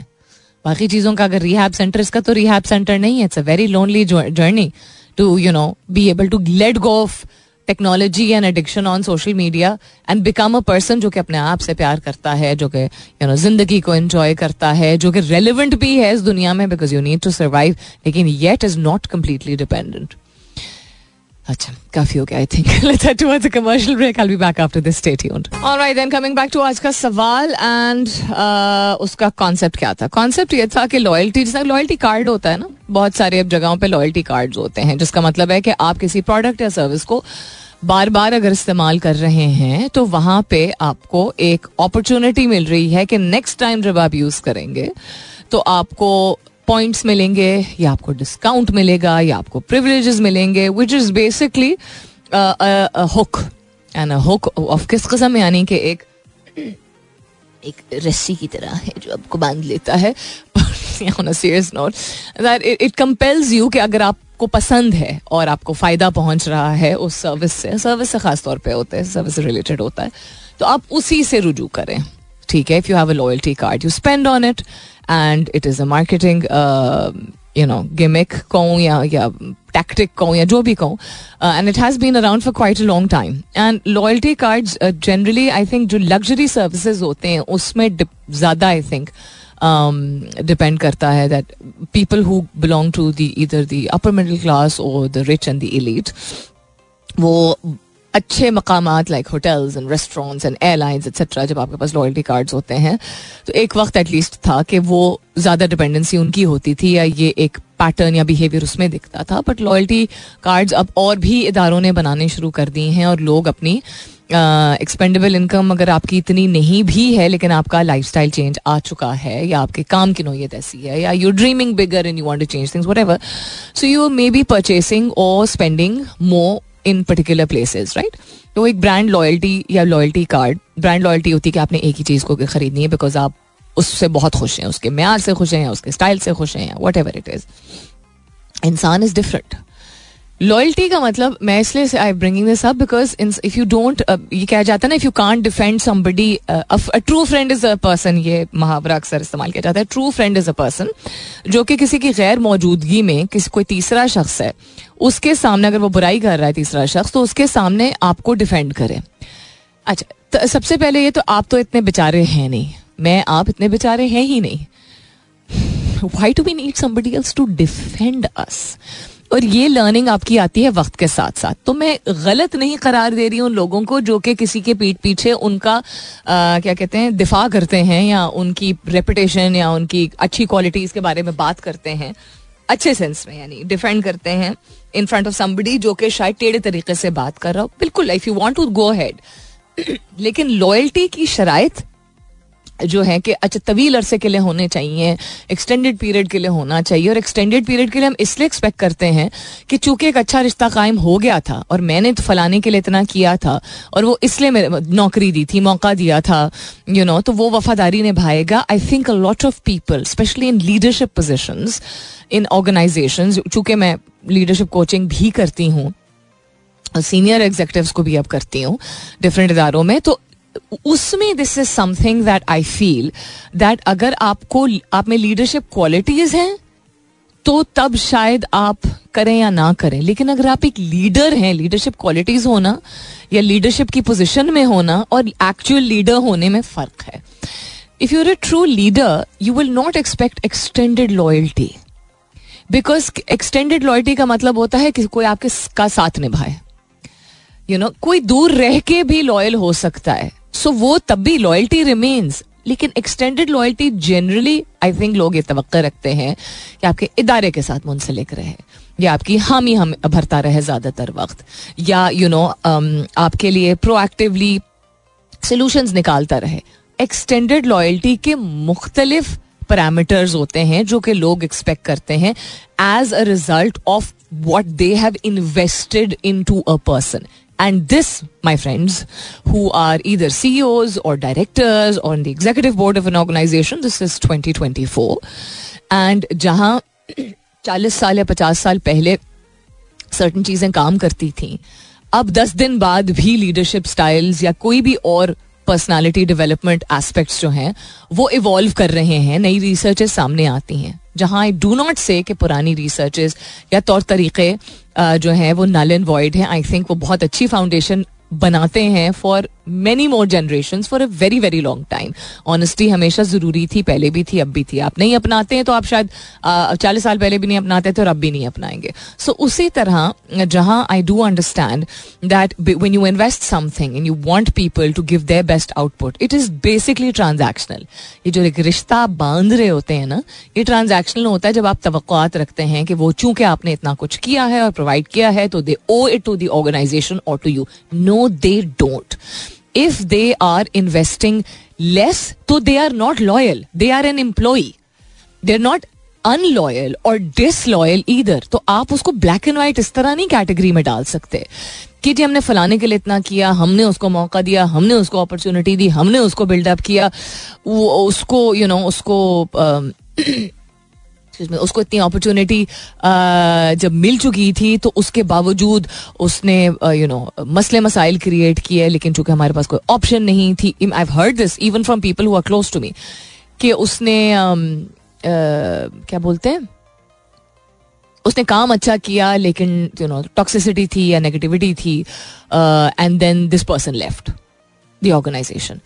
बाकी चीज़ों का अगर रिहैब सेंटर इसका तो रिहैब सेंटर नहीं है। It's a very lonely journey to you know be able to let go of technology and addiction on social media and become a person जो कि अपने आप से प्यार करता है, जो कि यू नो ज़िंदगी को एंजॉय करता है, जो कि रेलिवेंट भी है इस दुनिया में because you need to survive लेकिन yet is not completely dependent अच्छा काफ़ी हो गया I think let's head towards a commercial break I will be back after this stay tuned alright then coming back to आज का सवाल एंड uh, उसका कॉन्सेप्ट क्या था? कॉन्सेप्ट ये था कि लॉयल्टी जैसा लॉयल्टी कार्ड होता है ना बहुत सारे अब जगहों पे लॉयल्टी कार्ड्स होते हैं जिसका मतलब है कि आप किसी प्रोडक्ट या सर्विस को बार बार अगर इस्तेमाल कर रहे हैं तो वहाँ पे आपको एक अपॉर्चुनिटी मिल रही है कि नेक्स्ट टाइम जब आप यूज़ करेंगे तो आपको पॉइंट्स मिलेंगे, या आपको डिस्काउंट मिलेगा, या आपको प्रिवलेजेस मिलेंगे which is basically hook and hook of किस कस्म यानी कि एक एक रस्सी की तरह है जो आपको बाँध लेता है। Serious note that it compels you कि अगर आपको पसंद है और आपको फ़ायदा पहुँच रहा है उस सर्विस से सर्विस से खास तौर पे होता है सर्विस से रिलेटेड होता है तो आप उसी से रुजू करें। ठीक है if you have a loyalty card you spend on it and it is a marketing you know gimmick कहूँ या या टैक्टिक कहूँ या जो भी कहूँ and it has been around for quite a long time and loyalty cards generally I think जो लग्जरी सर्विसेज़ होते हैं उसमें ज़्यादा आई थिंक डिपेंड करता है that people who belong to the इधर दी अपर मिडिल क्लास और the rich and the elite वो अच्छे मकाम like hotels and restaurants and airlines etcetera जब आपके पास लॉयल्टी कार्ड्स होते हैं तो एक वक्त एटलीस्ट था कि वो ज़्यादा डिपेंडेंसी उनकी होती थी या ये एक पैटर्न या बिहेवियर उसमें दिखता था। बट लॉयल्टी कार्ड्स अब और भी इदारों ने बनाने शुरू कर दिए हैं और लोग अपनी एक्सपेंडेबल इनकम अगर आपकी इतनी नहीं भी है, लेकिन आपका लाइफ स्टाइल चेंज आ चुका है या आपके काम की नोयत ऐसी है या you dreaming bigger in you want to change things whatever so you may be purchasing और spending more in particular places right तो एक ब्रांड लॉयल्टी या लॉयल्टी कार्ड ब्रांड लॉयल्टी होती है कि आपने एक ही चीज़ को खरीदनी है बिकॉज़ आप उससे बहुत खुश हैं, उसके म्यार से खुश हैं या उसके स्टाइल से खुश हैं वट एवर इट इज़ इंसान इज़ डिफरेंट लॉयल्टी का मतलब मैं इसलिए I bringing this up because if you don't ये कहा जाता है ना if you can't defend somebody true friend is a person ये मुहावरा अक्सर इस्तेमाल किया जाता है true friend is a person जो कि किसी की गैर मौजूदगी में किसी कोई तीसरा शख्स है, उसके सामने अगर वो बुराई कर रहा है तीसरा शख्स तो उसके सामने आपको डिफेंड करे। अच्छा तो सबसे पहले ये तो आप तो इतने बेचारे हैं नहीं, मैं आप इतने बेचारे हैं ही नहीं। Why to be need somebody else to defend us और ये लर्निंग आपकी आती है वक्त के साथ साथ। तो मैं गलत नहीं करार दे रही हूँ लोगों को जो कि किसी के पीठ पीछे उनका आ, क्या कहते हैं दिफा करते हैं या उनकी रेपुटेशन या उनकी अच्छी क्वालिटीज के बारे में बात करते हैं। अच्छे सेंस में यानी डिफेंड करते हैं इन फ्रंट ऑफ़ समबडी जो कि शायद टेढ़े तरीके से बात कर रहा हो। बिल्कुल if you want to go ahead लेकिन लॉयल्टी की शराइत जो है कि अच्छा तवील अरसे के लिए होने चाहिए एक्सटेंडेड पीरियड के लिए होना चाहिए और एक्सटेंडेड पीरियड के लिए हम इसलिए एक्सपेक्ट करते हैं कि चूँकि एक अच्छा रिश्ता कायम हो गया था और मैंने तो फलाने के लिए इतना किया था और वो इसलिए मेरे नौकरी दी थी मौका दिया था यू you नो know, तो वो वफादारी निभाएगा I think a lot of people specially in leadership position in organisation चूँकि मैं लीडरशिप कोचिंग भी करती हूँ सीनियर एग्जेक्टिव्स को भी अब करती हूँ डिफरेंट इदारों में तो उसमें this is something that I feel that अगर आपको आप में लीडरशिप क्वालिटीज हैं तो तब शायद आप करें या ना करें। लेकिन अगर आप एक लीडर हैं लीडरशिप क्वालिटीज होना या लीडरशिप की पोजीशन में होना और एक्चुअल लीडर होने में फ़र्क है। If you are a true leader you will not expect extended loyalty because extended loyalty का मतलब होता है कि कोई आपके का साथ निभाए। यू you नो know, कोई दूर रह के भी लॉयल हो सकता है। सो वो तब भी लॉयल्टी रिमेन्स लेकिन extended loyalty generally I think लोग ये तो रखते हैं कि आपके इदारे के साथ मुंसलिक रहे या आपकी हामी हम भरता रहे ज़्यादातर वक्त या you you know know, um, आपके लिए प्रोएक्टिवली सोल्यूशन निकालता रहे. एक्सटेंडेड लॉयल्टी के मुख्तलिफ़ पैरामीटर्स होते हैं जो कि लोग एक्सपेक्ट करते हैं as a result of what they have invested into a person And this, my friends, who are either CEOs or directors or on the executive board of an organization, this is 2024. And जहाँ चालीस साल या पचास साल पहले सर्टन चीज़ें काम करती थी अब दस दिन बाद भी लीडरशिप स्टाइल्स या कोई भी और पर्सनालिटी डेवलपमेंट एस्पेक्ट्स जो हैं, वो इवॉल्व कर रहे हैं, नई रिसर्चेस सामने आती हैं। जहाँ आई डू नॉट से कि पुरानी रिसर्चेस या तौर तरीके जो हैं, वो नल एंड वॉइड हैं। आई थिंक वो बहुत अच्छी फाउंडेशन बनाते हैं for many more generation for a very very long time honesty हमेशा ज़रूरी थी पहले भी थी अब भी थी। आप नहीं अपनाते हैं तो आप शायद चालीस साल पहले भी नहीं अपनाते थे और अब भी नहीं अपनाएँगे। सो so, उसी तरह जहाँ I do understand that when you invest something and you want people to give their best output it is basically transactional ये जो एक रिश्ता बाँध रहे होते हैं ना ये ट्रांजेक्शनल होता है जब आप तो रखते हैं कि वो चूँकि आपने इतना कुछ किया है और प्रोवाइड किया है तो they owe it to the organisation और to you know they don't if they are investing less, तो they are not loyal. They are an employee. They're not unloyal और डिसलॉयल ईदर तो आप उसको ब्लैक एंड व्हाइट इस तरह नहीं कैटेगरी में डाल सकते कि जी हमने फलाने के लिए इतना किया हमने उसको मौका दिया हमने उसको अपॉर्चुनिटी दी हमने उसको बिल्डअप किया वो उसको यू you नो know, उसको में उसको इतनी अपॉर्चुनिटी जब मिल चुकी थी तो उसके बावजूद उसने यू नो मसले मसाइल क्रिएट किए, लेकिन चूँकि हमारे पास कोई ऑप्शन नहीं थी I heard this even from people who are close to me कि उसने क्या बोलते हैं? उसने काम अच्छा किया, लेकिन यू नो टॉक्सिसिटी थी या नेगेटिविटी थी and then this person left the organisation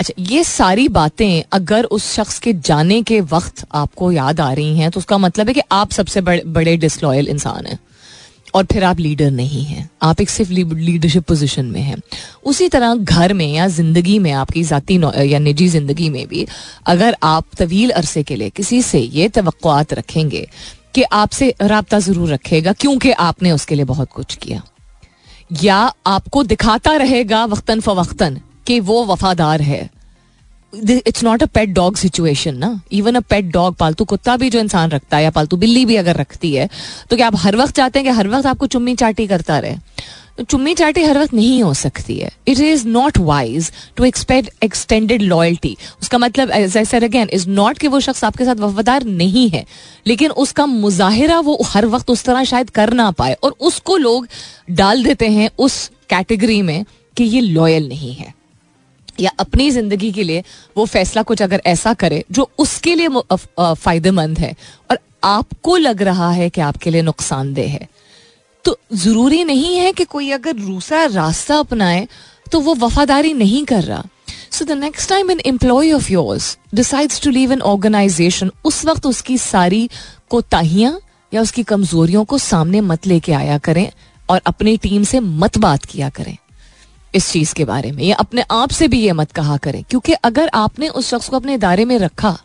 अच्छा ये सारी बातें अगर उस शख्स के जाने के वक्त आपको याद आ रही हैं तो उसका मतलब है कि आप सबसे बड़े, बड़े डिसलॉयल इंसान हैं। और फिर आप लीडर नहीं हैं। आप एक सिर्फ़ लीडरशिप पोजीशन में हैं। उसी तरह घर में या ज़िंदगी में आपकी ज़ाती या निजी ज़िंदगी में भी अगर आप तवील अरसे के लिए किसी से ये तो रखेंगे कि आपसे रबता ज़रूर रखेगा क्योंकि आपने उसके लिए बहुत कुछ किया। या आपको दिखाता रहेगा वक्तन फवक्तन कि वो वफादार है। It's not a pet dog situation ना? इवन अ पेट डॉग पालतू कुत्ता भी जो इंसान रखता है या पालतू बिल्ली भी अगर रखती है तो क्या आप हर वक्त चाहते हैं कि हर वक्त आपको चुम्मी चाटी करता रहे? तो चुम्मी चाटी हर वक्त नहीं हो सकती है। It is not wise to expect extended loyalty उसका मतलब अगेन इज़ नॉट कि वो शख्स आपके साथ वफादार नहीं है, लेकिन उसका मुजाहरा वो हर वक्त उस तरह शायद कर ना पाए, और उसको लोग डाल देते हैं उस कैटेगरी में कि ये लॉयल नहीं है। या अपनी ज़िंदगी के लिए वो फैसला कुछ अगर ऐसा करे जो उसके लिए फ़ायदेमंद है और आपको लग रहा है कि आपके लिए नुकसानदेह है। तो ज़रूरी नहीं है कि कोई अगर दूसरा रास्ता अपनाए तो वो वफादारी नहीं कर रहा। So the next time an employee of yours decides to leave an organisation उस वक्त उसकी सारी कोताहियाँ या उसकी कमजोरियों को सामने मत लेके आया करें और अपनी टीम से मत बात किया करें। इस चीज़ के बारे में, या अपने आप से भी ये मत कहा करें, क्योंकि अगर आपने उस शख्स को अपने इदारे में रखा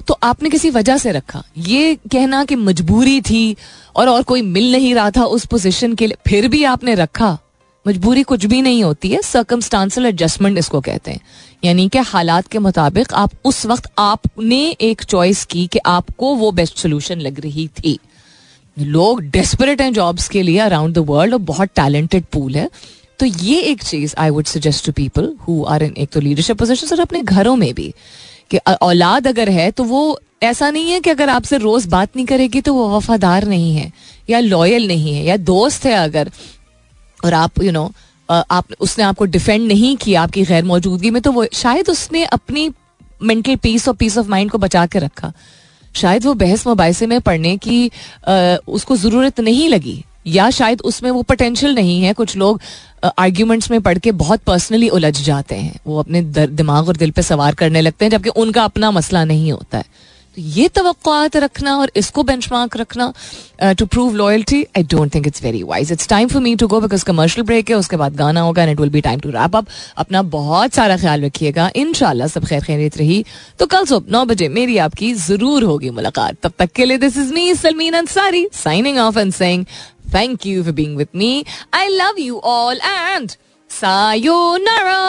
तो आपने किसी वजह से रखा। ये कहना कि मजबूरी थी और और कोई मिल नहीं रहा था उस पोजीशन के लिए, फिर भी आपने रखा। मजबूरी कुछ भी नहीं होती है सर्कमस्टांसल एडजस्टमेंट इसको कहते हैं। यानी कि हालात के मुताबिक आप उस वक्त आपने एक चॉइस की कि आपको वो बेस्ट सोल्यूशन लग रही थी। लोग डेस्परेट हैं जॉब्स के लिए अराउंड द वर्ल्ड और बहुत टैलेंटेड पूल है। तो ये एक चीज़ I would suggest to people who are in एक तो लीडरशिप पोजिशन और अपने घरों में भी कि औलाद अगर है तो वो ऐसा नहीं है कि अगर आपसे रोज बात नहीं करेगी तो वो वफादार नहीं है या लॉयल नहीं है या दोस्त है अगर और आप यू you नो know, आप उसने आपको डिफेंड नहीं किया आपकी गैर मौजूदगी में तो वो शायद उसने अपनी मेंटल पीस और पीस ऑफ़ माइंड को बचा के रखा। शायद वो बहस मुबासे में पढ़ने की आ, उसको ज़रूरत नहीं लगी। या शायद उसमें वो पोटेंशियल नहीं है। कुछ लोग आर्ग्यूमेंट्स में पढ़ के बहुत पर्सनली उलझ जाते हैं। वो अपने दिमाग और दिल पे सवार करने लगते हैं, जबकि उनका अपना मसला नहीं होता है। ये तो रखना और इसको बेंचमार्क रखना to prove loyalty I don't think it's very wise it's time for me to go because commercial break है, उसके बाद गाना होगा and it will be time to wrap up अपना बहुत सारा ख्याल रखिएगा। इन सब खैर खैरियत रही। तो कल सुबह नौ बजे मेरी आपकी ज़रूर होगी मुलाकात। तब तक के लिए this is me Salmeen Ansari signing off and saying Thank you for being with me. I love you all and sayonara.